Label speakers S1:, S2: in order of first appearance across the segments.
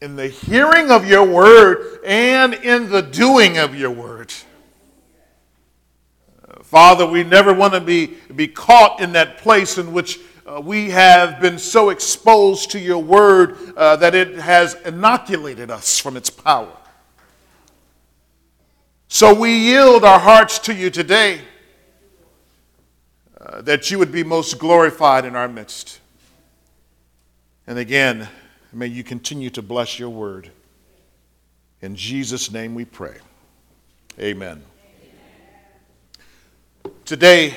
S1: in the hearing of your word and in the doing of your word. Father, we never want to be, be caught in that place in which uh, we have been so exposed to your word uh, that it has inoculated us from its power. So we yield our hearts to you today uh, that you would be most glorified in our midst. And again, may you continue to bless your word. In Jesus' name we pray. Amen. Today,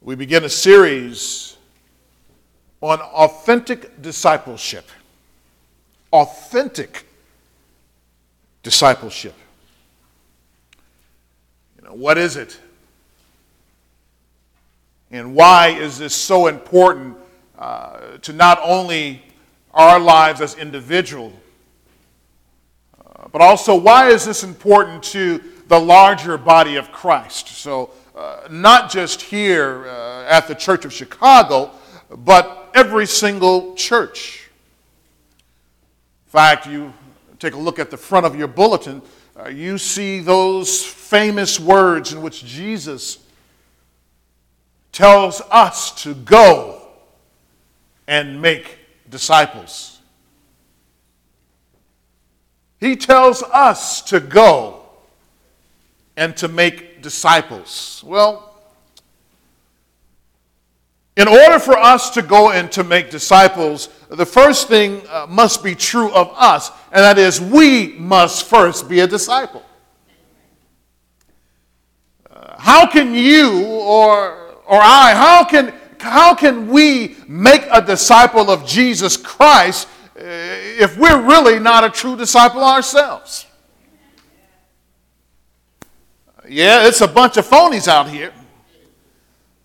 S1: we begin a series on authentic discipleship. Authentic discipleship. You know, what is it? And why is this so important uh, to not only our lives as individuals, uh, but also why is this important to the larger body of Christ. So, uh, not just here uh, at the Church of Chicago, but every single church. In fact, you take a look at the front of your bulletin, uh, you see those famous words in which Jesus tells us to go and make disciples. He tells us to go and to make disciples. Well, in order for us to go and to make disciples, the first thing uh, must be true of us, and that is we must first be a disciple. Uh, how can you or, or I, how can, how can we make a disciple of Jesus Christ uh, if we're really not a true disciple ourselves? Yeah, it's a bunch of phonies out here.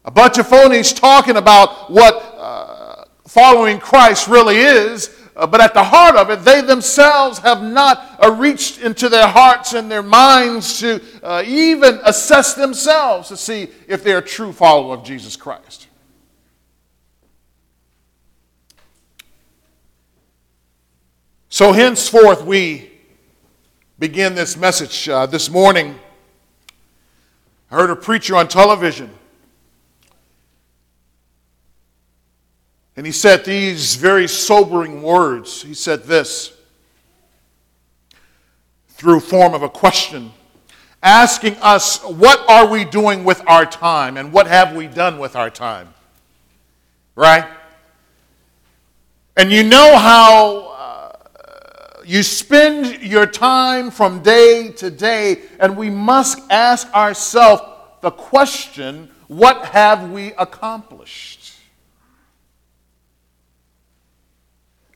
S1: A bunch of phonies talking about what uh, following Christ really is, uh, but at the heart of it, they themselves have not uh, reached into their hearts and their minds to uh, even assess themselves to see if they're a true follower of Jesus Christ. So, henceforth, we begin this message uh, this morning I heard a preacher on television. And he said these very sobering words. He said this through form of a question, asking us, what are we doing with our time and what have we done with our time? Right? And you know how you spend your time from day to day, and we must ask ourselves the question what have we accomplished?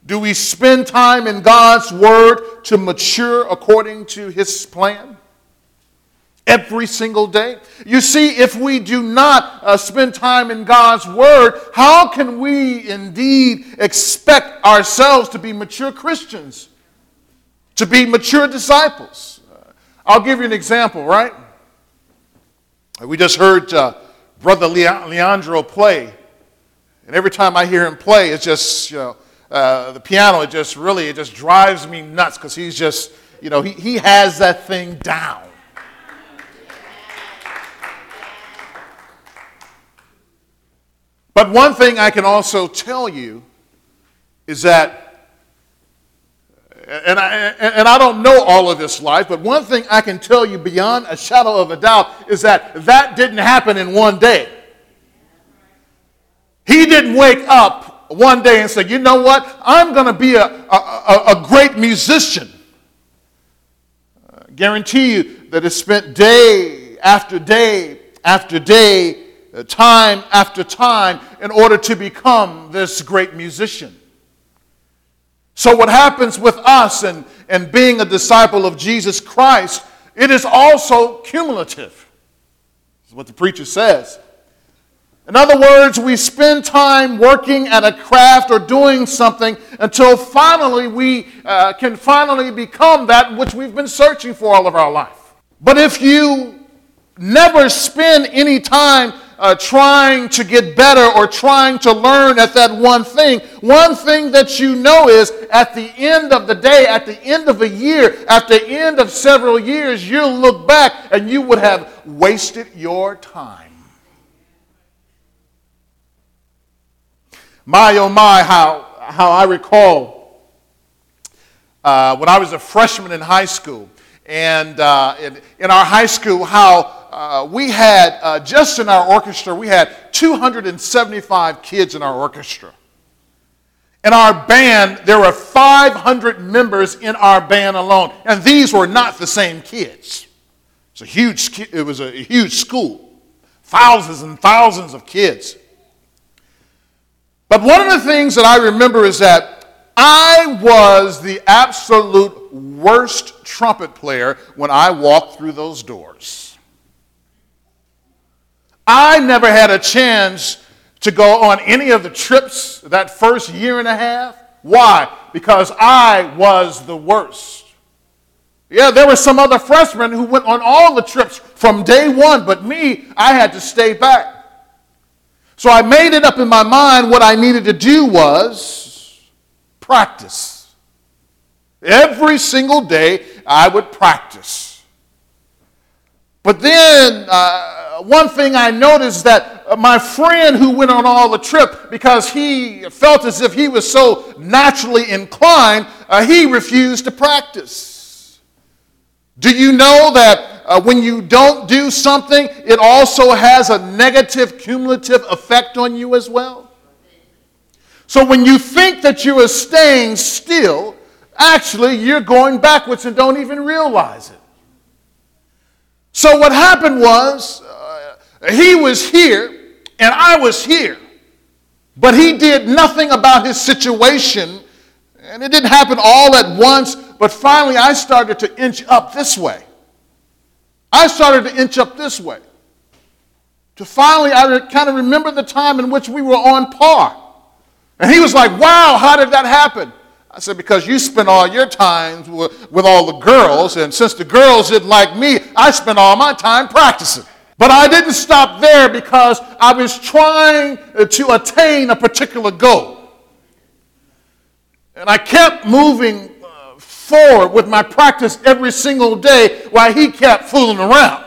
S1: Do we spend time in God's Word to mature according to His plan? Every single day? You see, if we do not uh, spend time in God's Word, how can we indeed expect ourselves to be mature Christians? To be mature disciples. I'll give you an example, right? We just heard uh, Brother Leandro play. And every time I hear him play, it's just, you know, uh, the piano, it just really, it just drives me nuts because he's just, you know, he, he has that thing down. But one thing I can also tell you is that and I, and I don't know all of this life, but one thing I can tell you beyond a shadow of a doubt is that that didn't happen in one day. He didn't wake up one day and say, you know what, I'm going to be a, a, a, great musician. I guarantee you that it spent day after day after day, time after time, in order to become this great musician. So, what happens with us and, and being a disciple of Jesus Christ, it is also cumulative. This is what the preacher says. In other words, we spend time working at a craft or doing something until finally we uh, can finally become that which we've been searching for all of our life. But if you never spend any time uh, trying to get better or trying to learn at that one thing, one thing that you know is at the end of the day, at the end of a year, at the end of several years, you'll look back and you would have wasted your time. My oh my, how, how I recall uh, when I was a freshman in high school, and uh, in, in, our high school, how uh, we had, uh, just in our orchestra, we had 275 kids in our orchestra. In our band, there were 500 members in our band alone, and these were not the same kids. It's a huge, it was a huge school, thousands and thousands of kids. But one of the things that I remember is that I was the absolute worst trumpet player when I walked through those doors. I never had a chance to go on any of the trips that first year and a half. Why? Because I was the worst. Yeah, there were some other freshmen who went on all the trips from day one, but me, I had to stay back. So I made it up in my mind what I needed to do was practice. Every single day, I would practice. But then, uh, one thing I noticed that my friend who went on all the trip, because he felt as if he was so naturally inclined, uh, he refused to practice. Do you know that uh, when you don't do something, it also has a negative cumulative effect on you as well? So when you think that you are staying still, actually you're going backwards and don't even realize it. So what happened was uh, he was here and I was here, but he did nothing about his situation. And it didn't happen all at once, but finally I started to inch up this way. I started to inch up this way. To finally, I kind of remember the time in which we were on par. And he was like, Wow, how did that happen? I said, Because you spent all your time with, with all the girls, and since the girls didn't like me, I spent all my time practicing. But I didn't stop there because I was trying to attain a particular goal. And I kept moving uh, forward with my practice every single day while he kept fooling around.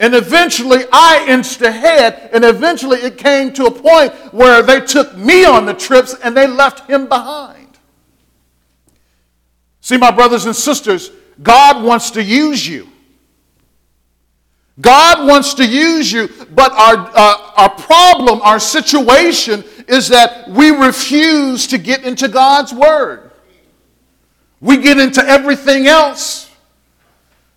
S1: And eventually I inched ahead, and eventually it came to a point where they took me on the trips and they left him behind. See, my brothers and sisters, God wants to use you. God wants to use you, but our, uh, our problem, our situation is that we refuse to get into God's Word. We get into everything else.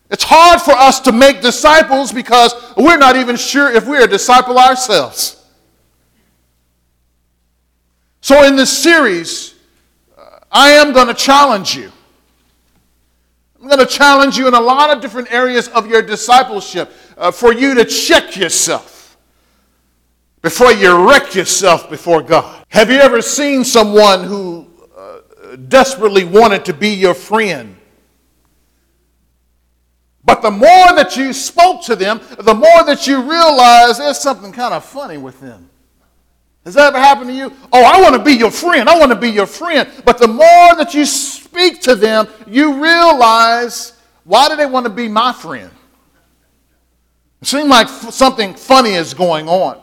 S1: It's hard for us to make disciples because we're not even sure if we're a disciple ourselves. So, in this series, uh, I am going to challenge you. I'm going to challenge you in a lot of different areas of your discipleship uh, for you to check yourself before you wreck yourself before God. Have you ever seen someone who uh, desperately wanted to be your friend? But the more that you spoke to them, the more that you realize there's something kind of funny with them. Has that ever happened to you? Oh, I want to be your friend. I want to be your friend. But the more that you speak to them, you realize why do they want to be my friend? It seems like something funny is going on.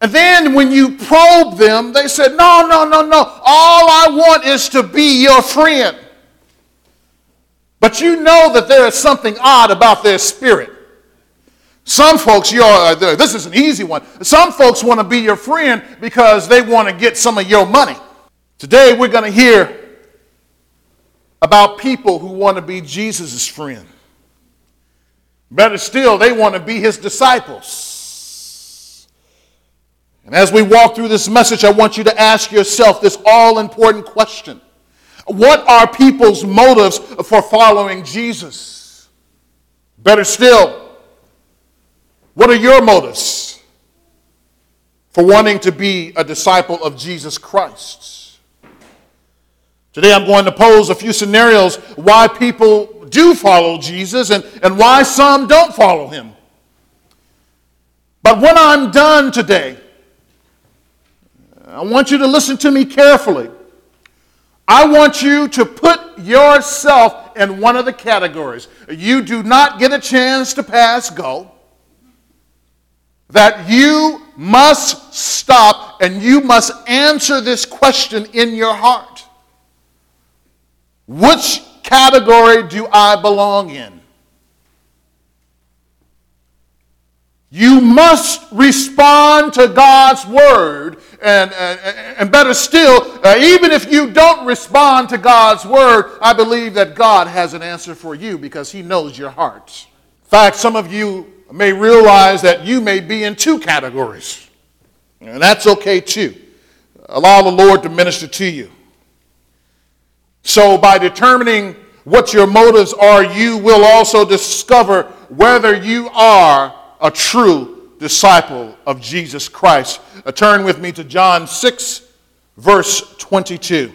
S1: And then when you probe them, they said, No, no, no, no. All I want is to be your friend. But you know that there is something odd about their spirit. Some folks, you're, uh, this is an easy one. Some folks want to be your friend because they want to get some of your money. Today we're going to hear about people who want to be Jesus' friend. Better still, they want to be his disciples. And as we walk through this message, I want you to ask yourself this all important question what are people's motives for following Jesus? Better still, what are your motives for wanting to be a disciple of Jesus Christ? Today I'm going to pose a few scenarios why people do follow Jesus and, and why some don't follow him. But when I'm done today, I want you to listen to me carefully. I want you to put yourself in one of the categories. You do not get a chance to pass go. That you must stop and you must answer this question in your heart. Which category do I belong in? You must respond to God's word. And, and, and better still, uh, even if you don't respond to God's word, I believe that God has an answer for you because He knows your heart. In fact, some of you may realize that you may be in two categories, and that's okay too. Allow the Lord to minister to you. So, by determining what your motives are, you will also discover whether you are a true disciple of Jesus Christ. Uh, turn with me to John 6, verse 22.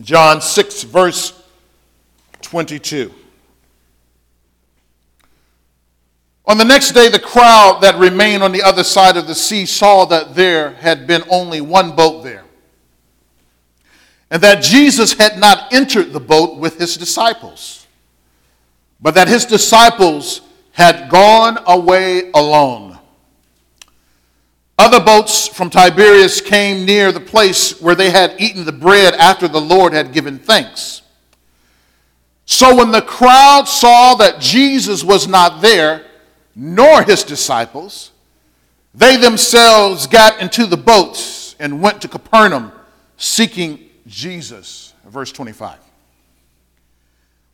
S1: John 6, verse 22. On the next day, the crowd that remained on the other side of the sea saw that there had been only one boat there, and that Jesus had not entered the boat with his disciples, but that his disciples had gone away alone. Other boats from Tiberias came near the place where they had eaten the bread after the Lord had given thanks. So when the crowd saw that Jesus was not there, nor his disciples, they themselves got into the boats and went to Capernaum seeking Jesus. Verse 25.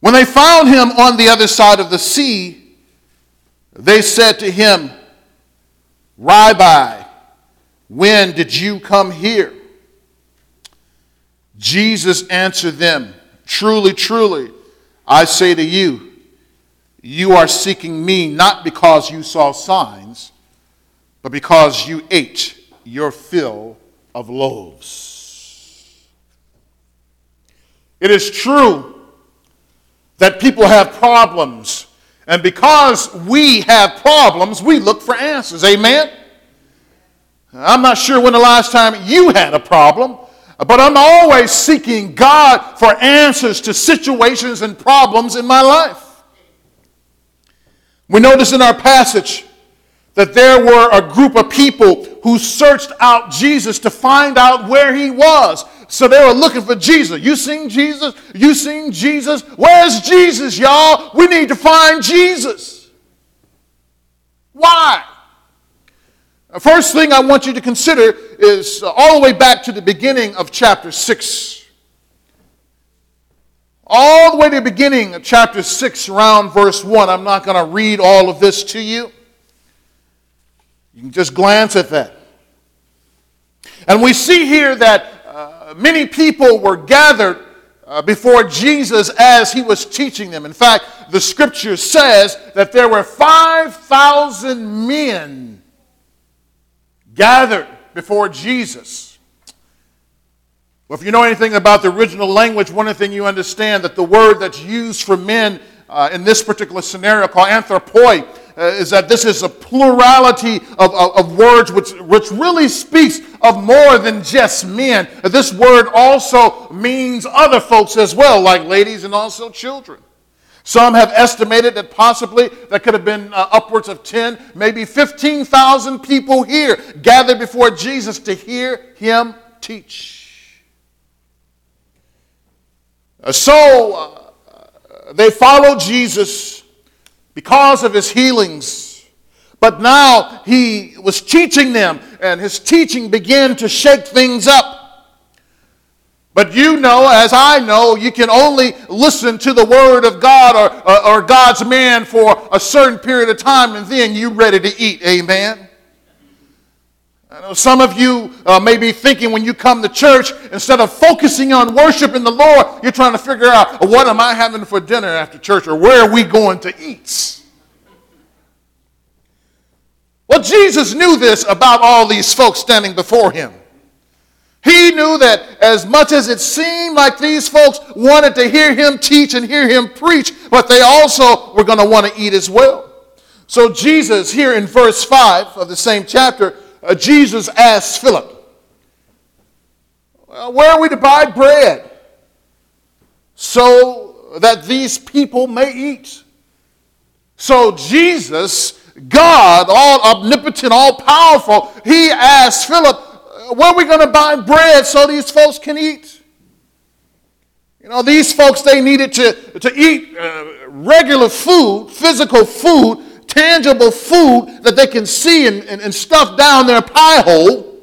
S1: When they found him on the other side of the sea, they said to him, Rabbi, when did you come here? Jesus answered them, Truly, truly, I say to you, you are seeking me not because you saw signs, but because you ate your fill of loaves. It is true that people have problems and because we have problems, we look for answers. Amen? I'm not sure when the last time you had a problem, but I'm always seeking God for answers to situations and problems in my life. We notice in our passage that there were a group of people who searched out Jesus to find out where he was. So they were looking for Jesus. You seen Jesus? You seen Jesus? Where's Jesus, y'all? We need to find Jesus. Why? The first thing I want you to consider is uh, all the way back to the beginning of chapter 6. All the way to the beginning of chapter 6, around verse 1. I'm not going to read all of this to you. You can just glance at that. And we see here that many people were gathered uh, before Jesus as he was teaching them. In fact, the scripture says that there were 5,000 men gathered before Jesus. Well, if you know anything about the original language, one thing you understand that the word that's used for men uh, in this particular scenario called anthropoi is that this is a plurality of, of, of, words which, which really speaks of more than just men. This word also means other folks as well, like ladies and also children. Some have estimated that possibly there could have been uh, upwards of 10, maybe 15,000 people here gathered before Jesus to hear him teach. Uh, so uh, they followed Jesus because of his healings. But now he was teaching them, and his teaching began to shake things up. But you know, as I know, you can only listen to the word of God or, or, or God's man for a certain period of time, and then you're ready to eat. Amen. I know some of you uh, may be thinking when you come to church, instead of focusing on worshiping the Lord, you're trying to figure out what am I having for dinner after church or where are we going to eat? Well, Jesus knew this about all these folks standing before him. He knew that as much as it seemed like these folks wanted to hear him teach and hear him preach, but they also were going to want to eat as well. So, Jesus, here in verse 5 of the same chapter, uh, Jesus asks Philip, Where are we to buy bread so that these people may eat? So, Jesus, God, all omnipotent, all powerful, he asked Philip, Where are we going to buy bread so these folks can eat? You know, these folks, they needed to, to eat uh, regular food, physical food, tangible food that they can see and, and, and stuff down their pie hole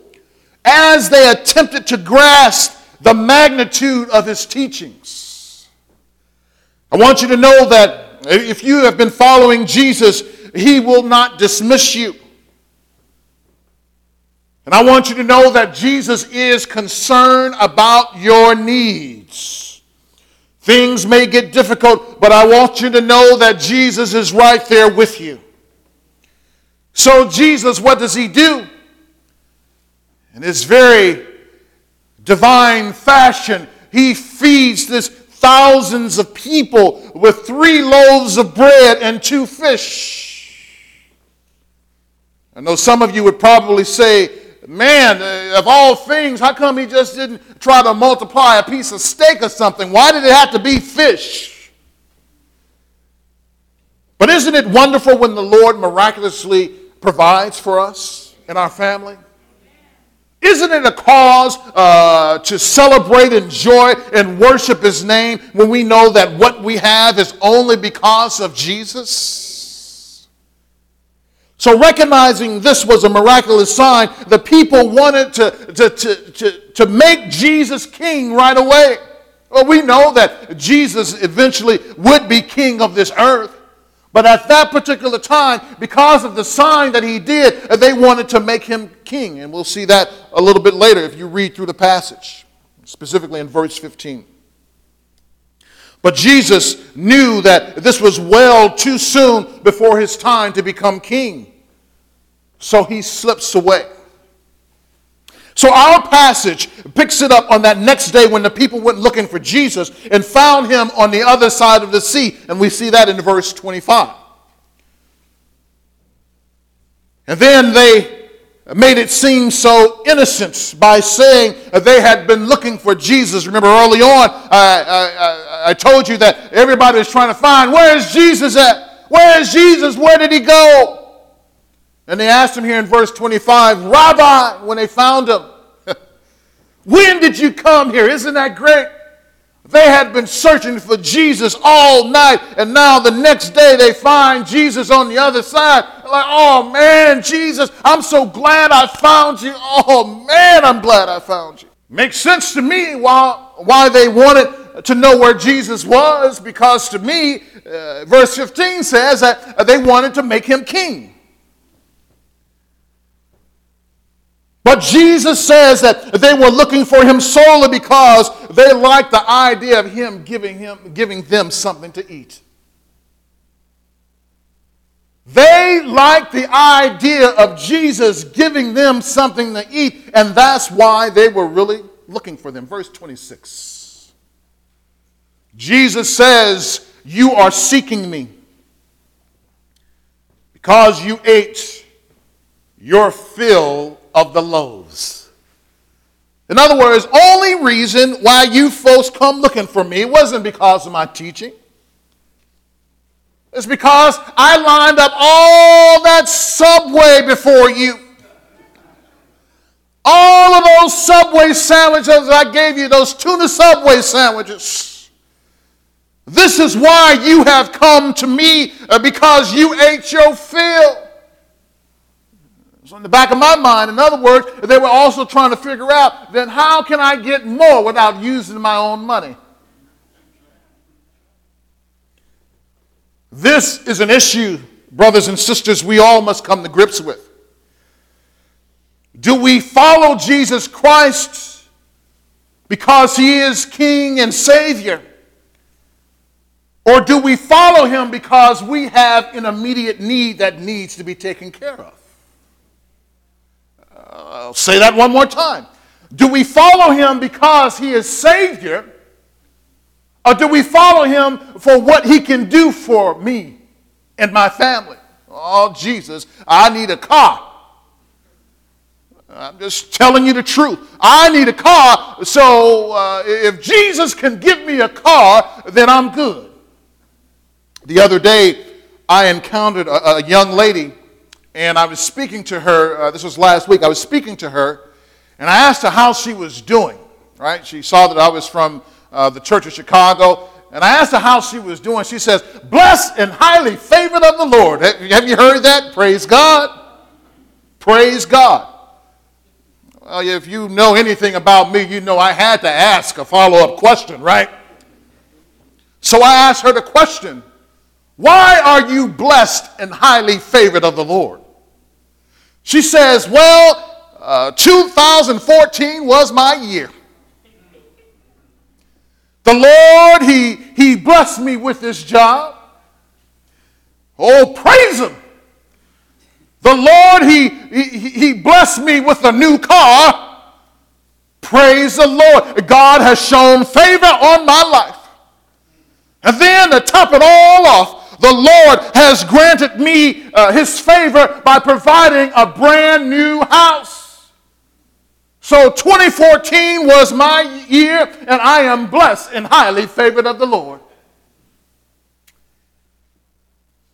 S1: as they attempted to grasp the magnitude of his teachings. I want you to know that if you have been following Jesus, he will not dismiss you. And I want you to know that Jesus is concerned about your needs. Things may get difficult, but I want you to know that Jesus is right there with you. So, Jesus, what does he do? In his very divine fashion, he feeds this thousands of people with three loaves of bread and two fish. I know some of you would probably say, man, uh, of all things, how come he just didn't try to multiply a piece of steak or something? Why did it have to be fish? But isn't it wonderful when the Lord miraculously provides for us and our family? Isn't it a cause uh, to celebrate and joy and worship His name when we know that what we have is only because of Jesus? So, recognizing this was a miraculous sign, the people wanted to, to, to, to, to make Jesus king right away. Well, we know that Jesus eventually would be king of this earth. But at that particular time, because of the sign that he did, they wanted to make him king. And we'll see that a little bit later if you read through the passage, specifically in verse 15. But Jesus knew that this was well too soon before his time to become king. So he slips away. So our passage picks it up on that next day when the people went looking for Jesus and found him on the other side of the sea. And we see that in verse 25. And then they made it seem so innocent by saying they had been looking for Jesus. Remember early on, I, I, told you that everybody was trying to find where is Jesus at? Where is Jesus? Where did he go? And they asked him here in verse 25, Rabbi, when they found him, when did you come here? Isn't that great? They had been searching for Jesus all night, and now the next day they find Jesus on the other side. like, oh man, Jesus, I'm so glad I found you. Oh man, I'm glad I found you. Makes sense to me why, why they wanted to know where Jesus was, because to me, uh, verse 15 says that they wanted to make him king. But Jesus says that they were looking for him solely because they liked the idea of him giving, him, giving them something to eat. They liked the idea of Jesus giving them something to eat, and that's why they were really looking for them. Verse 26. Jesus says, You are seeking me because you ate your fill of the loaves. In other words, only reason why you folks come looking for me wasn't because of my teaching. It's because I lined up all that subway before you. All of those Subway sandwiches I gave you, those tuna Subway sandwiches. This is why you have come to me uh, because you ate your fill. So in the back of my mind, in other words, they were also trying to figure out then how can I get more without using my own money? This is an issue, brothers and sisters, we all must come to grips with. Do we follow Jesus Christ because he is King and Savior? Or do we follow him because we have an immediate need that needs to be taken care of? I'll say that one more time. Do we follow him because he is Savior? Or do we follow him for what he can do for me and my family? Oh, Jesus, I need a car. I'm just telling you the truth. I need a car, so uh, if Jesus can give me a car, then I'm good. The other day, I encountered a, a young lady, and I was speaking to her. Uh, this was last week. I was speaking to her, and I asked her how she was doing. Right? She saw that I was from uh, the Church of Chicago, and I asked her how she was doing. She says, Blessed and highly favored of the Lord. Have you heard that? Praise God. Praise God. Well, if you know anything about me, you know I had to ask a follow up question, right? So I asked her the question Why are you blessed and highly favored of the Lord? She says, Well, uh, 2014 was my year. The Lord, he, he blessed me with this job. Oh, praise Him. The Lord, he, he, he blessed me with a new car. Praise the Lord. God has shown favor on my life. And then to top it all off, the Lord has granted me uh, his favor by providing a brand new house. So 2014 was my year, and I am blessed and highly favored of the Lord.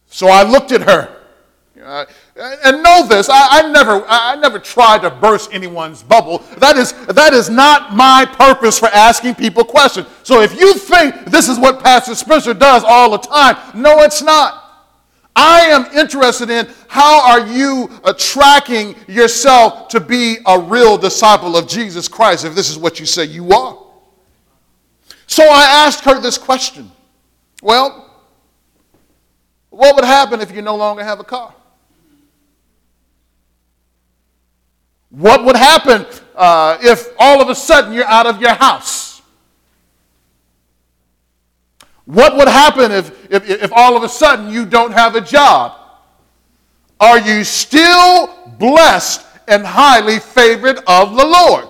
S1: So I looked at her. Uh, and know this, I, I, never, I never try to burst anyone's bubble. That is, that is not my purpose for asking people questions. So if you think this is what Pastor Spencer does all the time, no, it's not. I am interested in how are you uh, tracking yourself to be a real disciple of Jesus Christ if this is what you say you are. So I asked her this question. Well, what would happen if you no longer have a car? What would happen uh, if all of a sudden you're out of your house? What would happen if, if, if all of a sudden you don't have a job? Are you still blessed and highly favored of the Lord?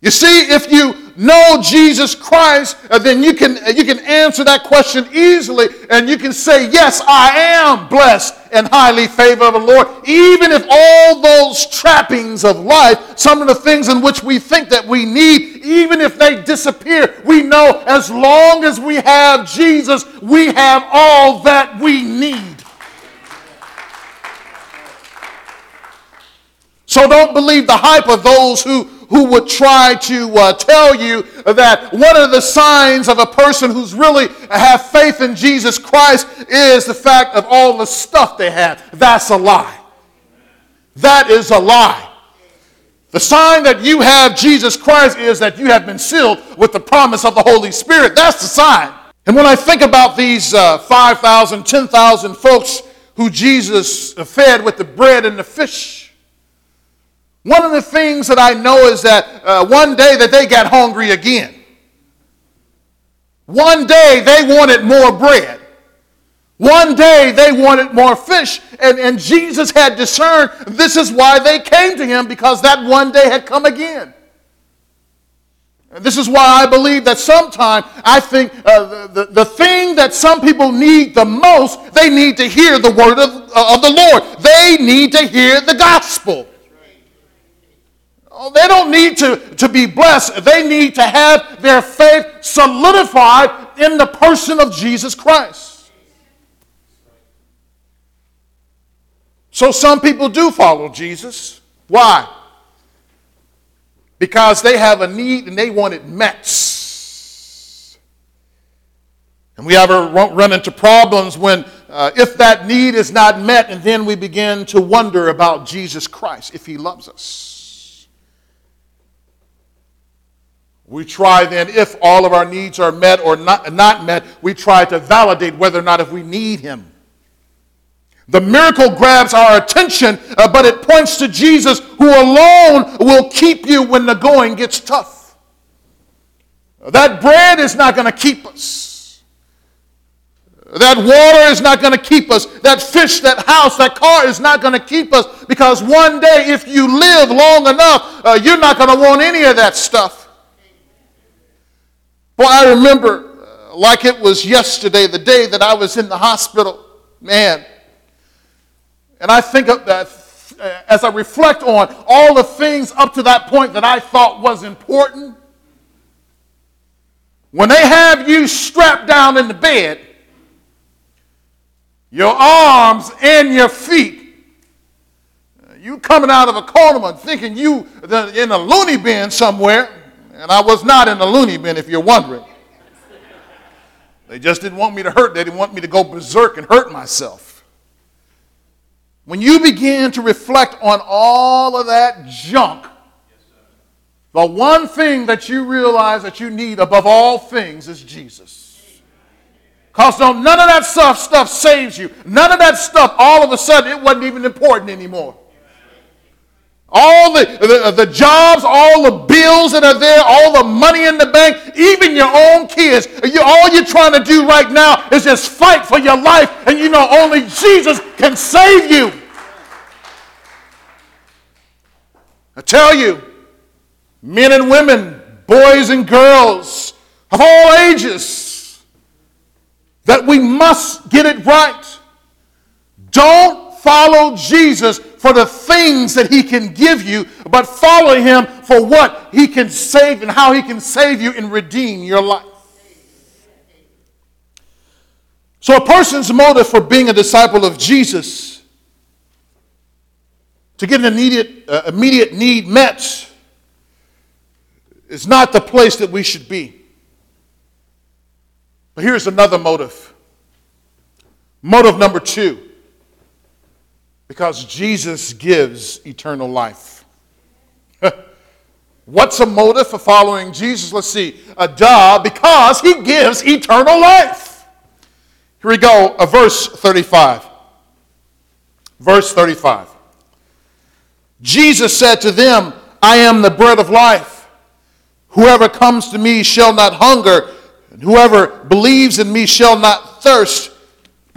S1: You see, if you know Jesus Christ, uh, then you can, uh, you can answer that question easily and you can say, Yes, I am blessed and highly favored of the Lord. Even if all those trappings of life, some of the things in which we think that we need, even if they disappear, we know as long as we have Jesus, we have all that we need. So don't believe the hype of those who who would try to uh, tell you that one of the signs of a person who's really have faith in Jesus Christ is the fact of all the stuff they have. That's a lie. That is a lie. The sign that you have Jesus Christ is that you have been sealed with the promise of the Holy Spirit. That's the sign. And when I think about these uh, 5,000, 10,000 folks who Jesus fed with the bread and the fish, one of the things that I know is that uh, one day that they got hungry again. One day they wanted more bread. One day they wanted more fish. And, and Jesus had discerned this is why they came to him because that one day had come again. This is why I believe that sometimes I think uh, the, the, the, thing that some people need the most, they need to hear the word of, of the Lord. They need to hear the gospel. They don't need to, to be blessed. They need to have their faith solidified in the person of Jesus Christ. So some people do follow Jesus. Why? Because they have a need and they want it met. And we ever run into problems when, uh, if that need is not met, and then we begin to wonder about Jesus Christ, if he loves us. We try then, if all of our needs are met or not, not met, we try to validate whether or not if we need Him. The miracle grabs our attention, uh, but it points to Jesus, who alone will keep you when the going gets tough. That bread is not going to keep us. That water is not going to keep us. That fish, that house, that car is not going to keep us because one day, if you live long enough, uh, you're not going to want any of that stuff. Well, I remember uh, like it was yesterday, the day that I was in the hospital. Man. And I think of that uh, as I reflect on all the things up to that point that I thought was important. When they have you strapped down in the bed, your arms and your feet, uh, you coming out of a coma thinking you in a loony bin somewhere, and I was not in the loony bin if you're wondering. They just didn't want me to hurt. They didn't want me to go berserk and hurt myself. When you begin to reflect on all of that junk, the one thing that you realize that you need above all things is Jesus. Because none of that stuff, stuff saves you. None of that stuff, all of a sudden, it wasn't even important anymore. All the, the, the, jobs, all the bills that are there, all the money in the bank, even your own kids. You, all you're trying to do right now is just fight for your life, and you know only Jesus can save you. I tell you, men and women, boys and girls of all ages, that we must get it right. Don't follow Jesus for the things that he can give you, but follow him for what he can save and how he can save you and redeem your life. So, a person's motive for being a disciple of Jesus to get an immediate, uh, immediate need met is not the place that we should be. But here's another motive. Motive number two because Jesus gives eternal life. What's a motive for following Jesus? Let's see. A duh, because he gives eternal life. Here we go, a verse 35. Verse 35. Jesus said to them, I am the bread of life. Whoever comes to me shall not hunger, and whoever believes in me shall not thirst.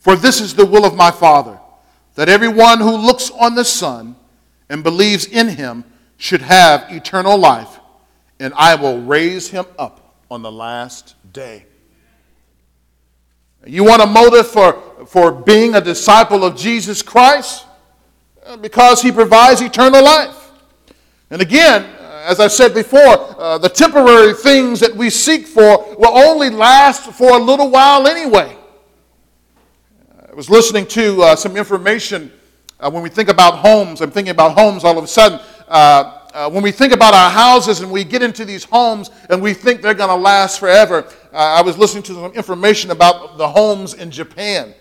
S1: For this is the will of my Father, that everyone who looks on the Son and believes in him should have eternal life, and I will raise him up on the last day. You want a motive for, for being a disciple of Jesus Christ? Because he provides eternal life. And again, as I said before, uh, the temporary things that we seek for will only last for a little while anyway. I was listening to uh, some information uh, when we think about homes. I'm thinking about homes all of a sudden. Uh, uh when we think about our houses and we get into these homes and we think they're going to last forever, uh, I was listening to some information about the homes in Japan.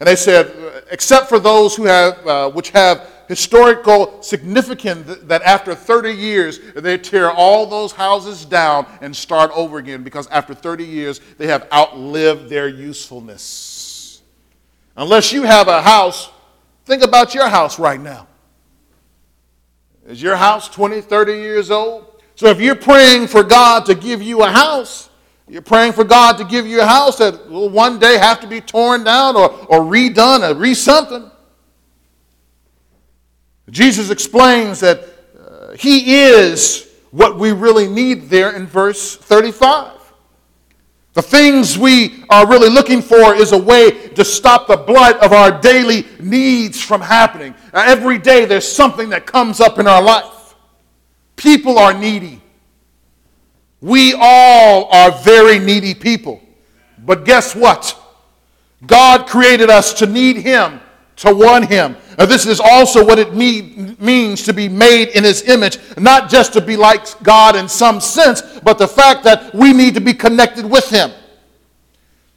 S1: And they said, except for those who have, uh, which have historical significance that after 30 years they tear all those houses down and start over again because after 30 years they have outlived their usefulness. Unless you have a house, think about your house right now. Is your house 20, 30 years old? So if you're praying for God to give you a house, you're praying for God to give you a house that will one day have to be torn down or, or redone or re something. Jesus explains that uh, He is what we really need there in verse 35. The things we are really looking for is a way to stop the blood of our daily needs from happening. Every day there's something that comes up in our life. People are needy. We all are very needy people. But guess what? God created us to need Him, to want Him. Now, this is also what it mean, means to be made in His image, not just to be like God in some sense, but the fact that we need to be connected with Him.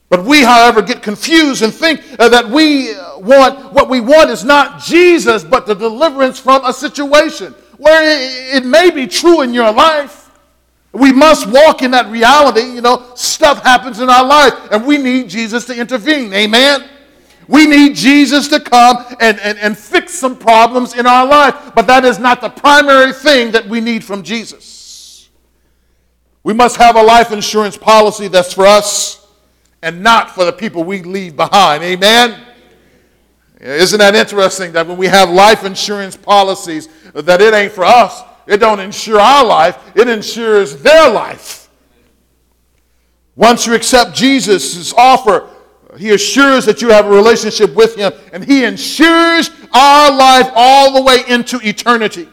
S1: But we, however, get confused and think uh, that we want, what we want is not Jesus, but the deliverance from a situation where it may be true in your life. We must walk in that reality. You know, stuff happens in our life, and we need Jesus to intervene. Amen? We need Jesus to come and, and, and fix some problems in our life. But that is not the primary thing that we need from Jesus. We must have a life insurance policy that's for us and not for the people we leave behind. Amen? Isn't that interesting that when we have life insurance policies, that it ain't for us, it don't insure our life, it insures their life. Once you accept Jesus' offer, he assures that you have a relationship with him, and he insures our life all the way into eternity.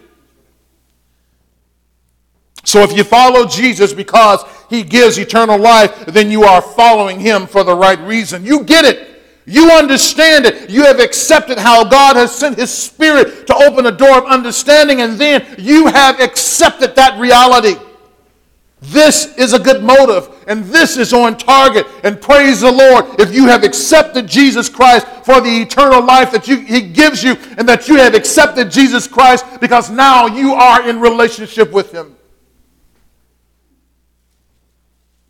S1: So if you follow Jesus because he gives eternal life, then you are following him for the right reason. You get it. You understand it. You have accepted how God has sent His Spirit to open a door of understanding, and then you have accepted that reality. This is a good motive, and this is on target. And praise the Lord if you have accepted Jesus Christ for the eternal life that you, He gives you, and that you have accepted Jesus Christ because now you are in relationship with Him.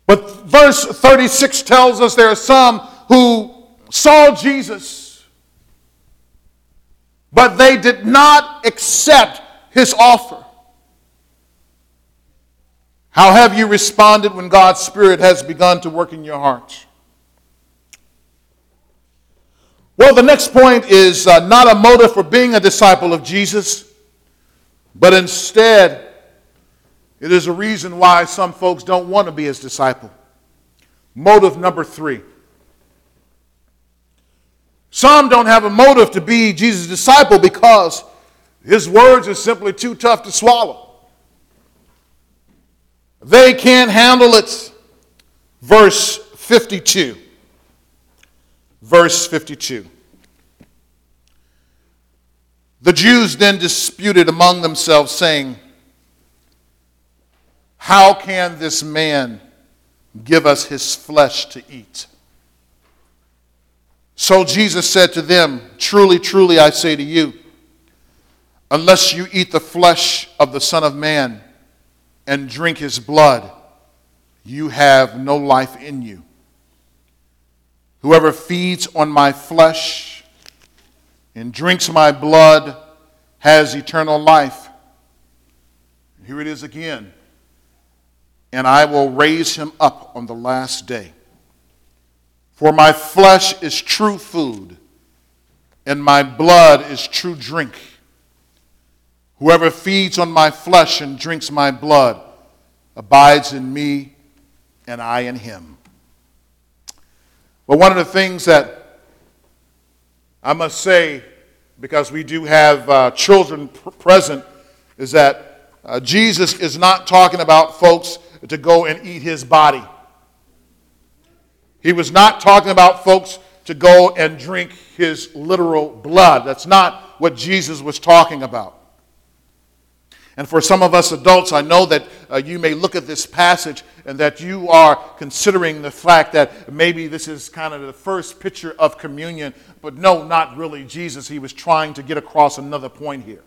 S1: But verse 36 tells us there are some who saw Jesus, but they did not accept his offer. How have you responded when God's Spirit has begun to work in your heart? Well, the next point is uh, not a motive for being a disciple of Jesus, but instead, it is a reason why some folks don't want to be his disciple. Motive number three some don't have a motive to be Jesus' disciple because his words are simply too tough to swallow. They can't handle it. Verse 52. Verse 52. The Jews then disputed among themselves, saying, How can this man give us his flesh to eat? So Jesus said to them, Truly, truly, I say to you, unless you eat the flesh of the Son of Man and drink his blood, you have no life in you. Whoever feeds on my flesh and drinks my blood has eternal life. Here it is again. And I will raise him up on the last day. For my flesh is true food, and my blood is true drink. Whoever feeds on my flesh and drinks my blood abides in me, and I in him. But one of the things that I must say, because we do have uh, children pr- present, is that uh, Jesus is not talking about folks to go and eat his body. He was not talking about folks to go and drink his literal blood. That's not what Jesus was talking about. And for some of us adults, I know that uh, you may look at this passage and that you are considering the fact that maybe this is kind of the first picture of communion, but no, not really Jesus. He was trying to get across another point here.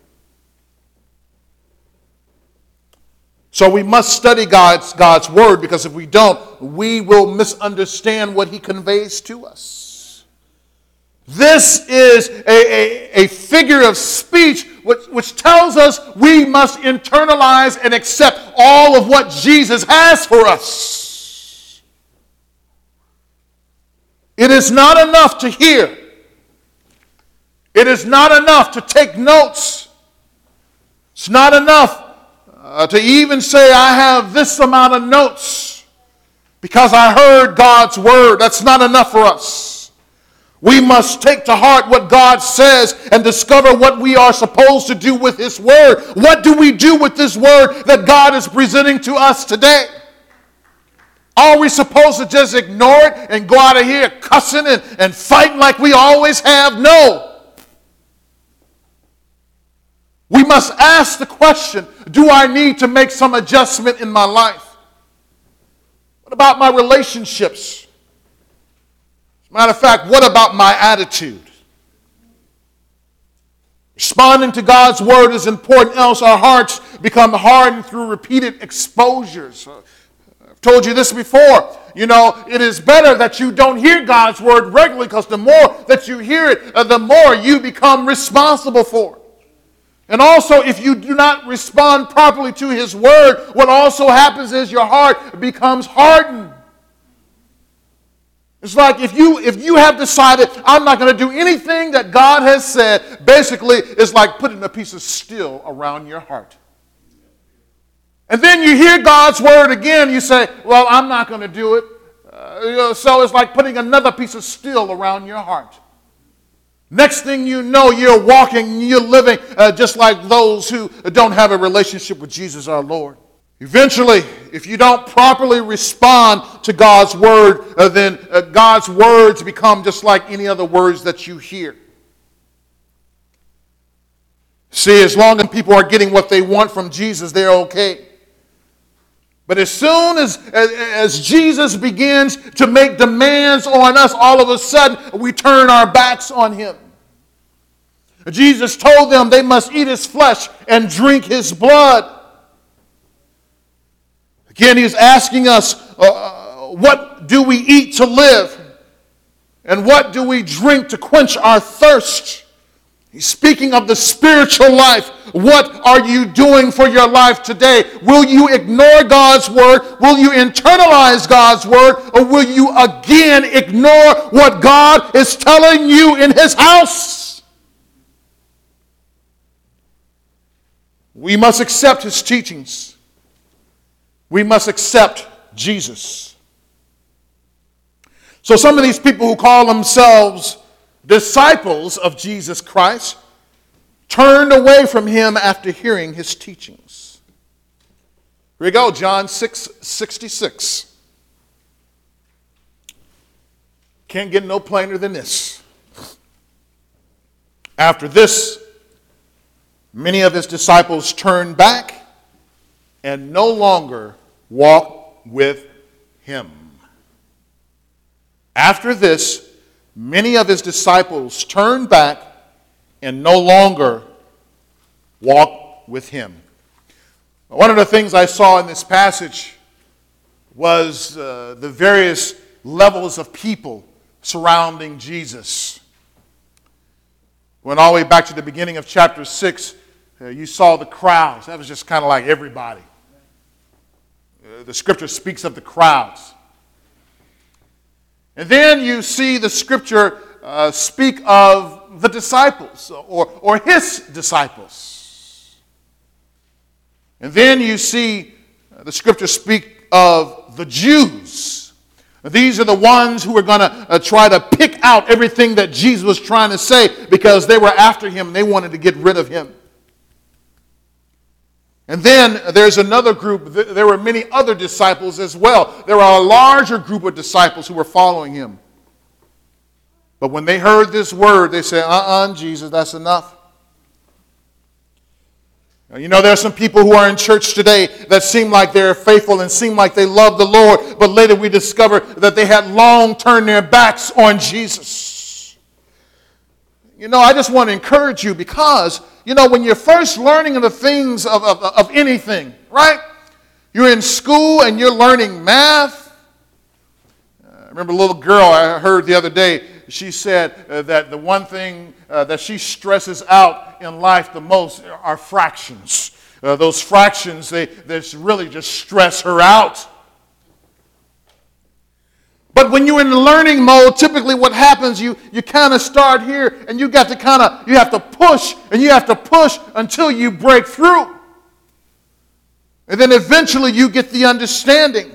S1: So we must study God's, God's word because if we don't, we will misunderstand what he conveys to us. This is a, a, a figure of speech which, which tells us we must internalize and accept all of what Jesus has for us. It is not enough to hear. It is not enough to take notes. It's not enough uh, to even say, I have this amount of notes because I heard God's word. That's not enough for us. We must take to heart what God says and discover what we are supposed to do with His word. What do we do with this word that God is presenting to us today? Are we supposed to just ignore it and go out of here cussing and, and fighting like we always have? No. We must ask the question do I need to make some adjustment in my life? What about my relationships? As a matter of fact, what about my attitude? Responding to God's word is important, else our hearts become hardened through repeated exposures. I've told you this before. You know, it is better that you don't hear God's word regularly because the more that you hear it, uh, the more you become responsible for it. And also, if you do not respond properly to His word, what also happens is your heart becomes hardened. It's like if you if you have decided I'm not going to do anything that God has said, basically it's like putting a piece of steel around your heart. And then you hear God's word again, you say, Well, I'm not going to do it. Uh, so it's like putting another piece of steel around your heart. Next thing you know, you're walking, you're living uh, just like those who don't have a relationship with Jesus our Lord. Eventually, if you don't properly respond to God's word, uh, then uh, God's words become just like any other words that you hear. See, as long as people are getting what they want from Jesus, they're okay. But as soon as, as, as, Jesus begins to make demands on us, all of a sudden we turn our backs on him. Jesus told them they must eat his flesh and drink his blood. Again, he's asking us, uh, uh what do we eat to live? And what do we drink to quench our thirst? He's speaking of the spiritual life. What are you doing for your life today? Will you ignore God's word? Will you internalize God's word? Or will you again ignore what God is telling you in His house? We must accept His teachings. We must accept Jesus. So, some of these people who call themselves disciples of Jesus Christ turned away from him after hearing his teachings. Here we go, John 6 66. Can't get no plainer than this. After this, many of his disciples turned back and no longer walked with him. After this, many of his disciples turned back and no longer walked with him. One of the things I saw in this passage was uh, the various levels of people surrounding Jesus. Went all the way back to the beginning of chapter 6, uh, you saw the crowds. That was just kind of like everybody. Uh, the scripture speaks of the crowds. And then you see the scripture uh, speak of the disciples or, or his disciples. And then you see uh, the scripture speak of the Jews. These are the ones who are going to uh, try to pick out everything that Jesus was trying to say because they were after him. They wanted to get rid of him. And then there's another group, there were many other disciples as well. There were a larger group of disciples who were following him. But when they heard this word, they said, uh uh-uh, uh Jesus, that's enough. You know, there are some people who are in church today that seem like they're faithful and seem like they love the Lord, but later we discover that they had long turned their backs on Jesus. You know, I just want to encourage you because you know, when you're first learning the things of, of, of anything, right? You're in school and you're learning math. Uh, I remember a little girl I heard the other day, she said uh, that the one thing uh, that she stresses out in life the most are fractions. Uh, those fractions, they, they really just stress her out. When you're in learning mode, typically what happens, you, you kind of start here and you got to kind of, you have to push and you have to push until you break through. And then eventually you get the understanding.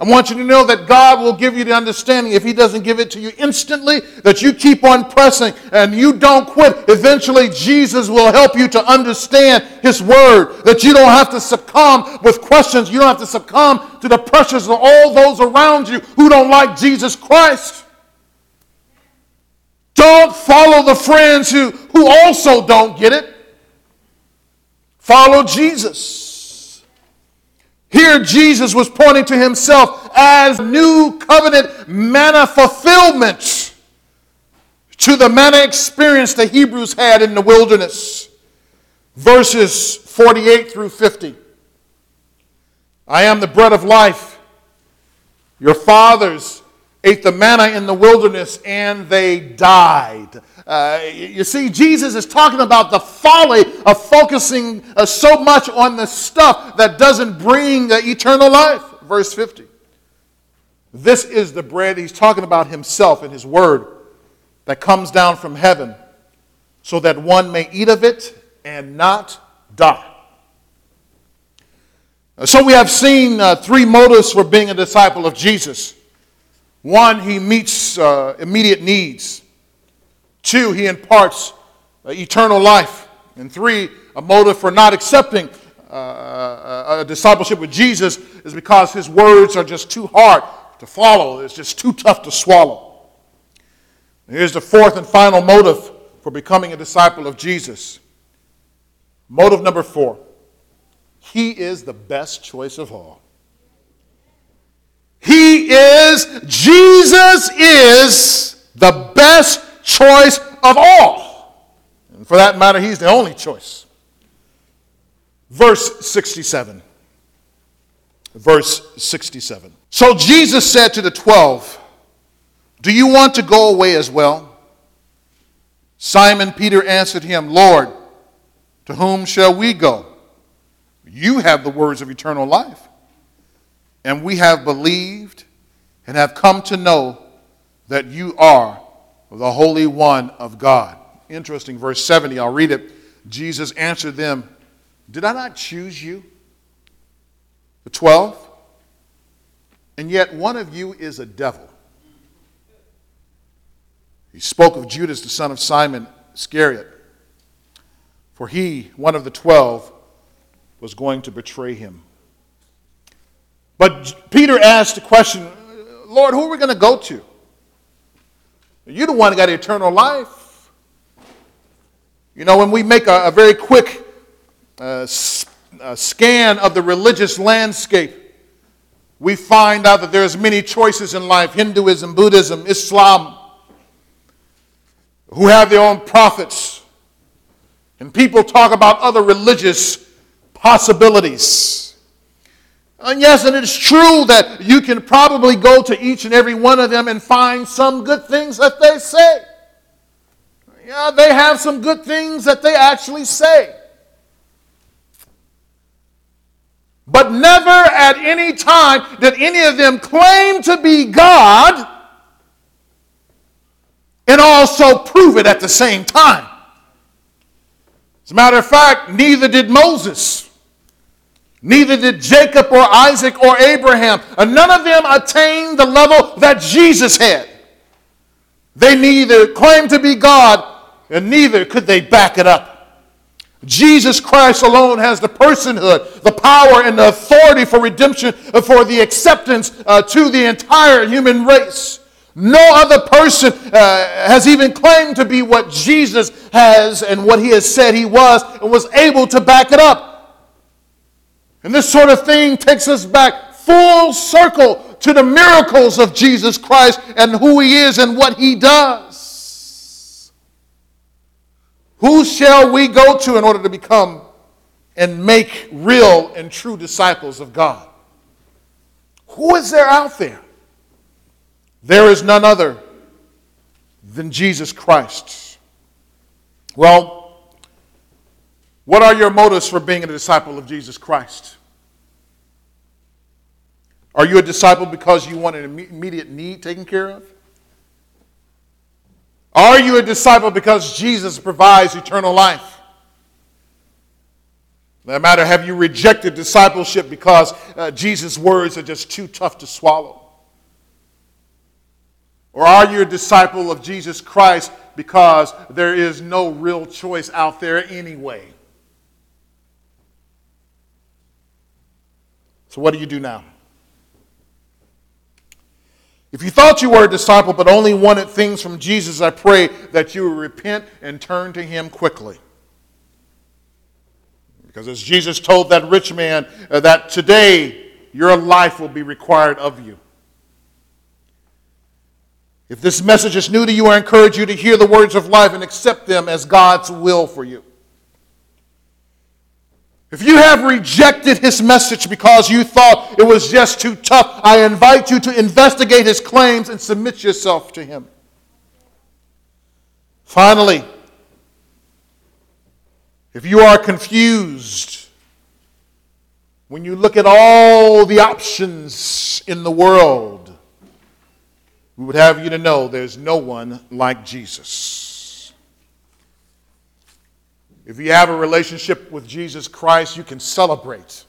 S1: I want you to know that God will give you the understanding. If He doesn't give it to you instantly, that you keep on pressing and you don't quit. Eventually, Jesus will help you to understand His Word. That you don't have to succumb with questions. You don't have to succumb to the pressures of all those around you who don't like Jesus Christ. Don't follow the friends who, who also don't get it. Follow Jesus. Here, Jesus was pointing to himself as new covenant manna fulfillment to the manna experience the Hebrews had in the wilderness. Verses 48 through 50. I am the bread of life. Your fathers ate the manna in the wilderness and they died. Uh, you see, Jesus is talking about the folly of focusing uh, so much on the stuff that doesn't bring uh, eternal life. Verse 50. This is the bread, he's talking about himself and his word that comes down from heaven so that one may eat of it and not die. Uh, so we have seen uh, three motives for being a disciple of Jesus. One, he meets uh, immediate needs. Two, he imparts uh, eternal life. And three, a motive for not accepting uh, uh, a discipleship with Jesus is because his words are just too hard to follow, it's just too tough to swallow. And here's the fourth and final motive for becoming a disciple of Jesus. Motive number four He is the best choice of all. He is, Jesus is the best choice of all. And for that matter, He's the only choice. Verse 67. Verse 67. So Jesus said to the twelve, Do you want to go away as well? Simon Peter answered him, Lord, to whom shall we go? You have the words of eternal life. And we have believed and have come to know that you are the Holy One of God. Interesting, verse 70, I'll read it. Jesus answered them, Did I not choose you? The twelve? And yet one of you is a devil. He spoke of Judas, the son of Simon Iscariot, for he, one of the twelve, was going to betray him. But Peter asked the question Lord, who are we going to go to? You're the one that got eternal life. You know, when we make a, a very quick uh, s- uh, scan of the religious landscape, we find out that there's many choices in life Hinduism, Buddhism, Islam, who have their own prophets. And people talk about other religious possibilities. And yes, and it's true that you can probably go to each and every one of them and find some good things that they say. Yeah, they have some good things that they actually say. But never at any time did any of them claim to be God and also prove it at the same time. As a matter of fact, neither did Moses. Neither did Jacob or Isaac or Abraham. And none of them attained the level that Jesus had. They neither claimed to be God and neither could they back it up. Jesus Christ alone has the personhood, the power, and the authority for redemption, for the acceptance uh, to the entire human race. No other person uh, has even claimed to be what Jesus has and what he has said he was and was able to back it up. And this sort of thing takes us back full circle to the miracles of Jesus Christ and who he is and what he does. Who shall we go to in order to become and make real and true disciples of God? Who is there out there? There is none other than Jesus Christ. Well, what are your motives for being a disciple of Jesus Christ? Are you a disciple because you want an immediate need taken care of? Are you a disciple because Jesus provides eternal life? No matter, have you rejected discipleship because uh, Jesus' words are just too tough to swallow? Or are you a disciple of Jesus Christ because there is no real choice out there anyway? So, what do you do now? If you thought you were a disciple but only wanted things from Jesus, I pray that you will repent and turn to him quickly. Because as Jesus told that rich man, uh, that today your life will be required of you. If this message is new to you, I encourage you to hear the words of life and accept them as God's will for you. If you have rejected his message because you thought it was just too tough, I invite you to investigate his claims and submit yourself to him. Finally, if you are confused when you look at all the options in the world, we would have you to know there's no one like Jesus. If you have a relationship with Jesus Christ, you can celebrate.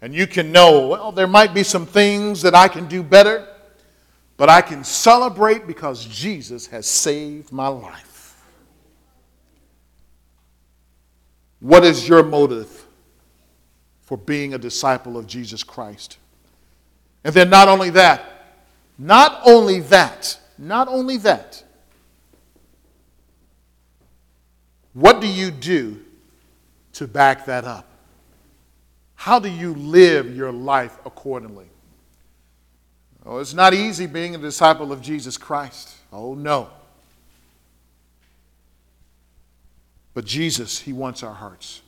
S1: And you can know, well, there might be some things that I can do better, but I can celebrate because Jesus has saved my life. What is your motive for being a disciple of Jesus Christ. And then not only that, not only that, not only that, what do you do to back that up? How do you live your life accordingly? Oh, it's not easy being a disciple of Jesus Christ. Oh, no. But Jesus, He wants our hearts.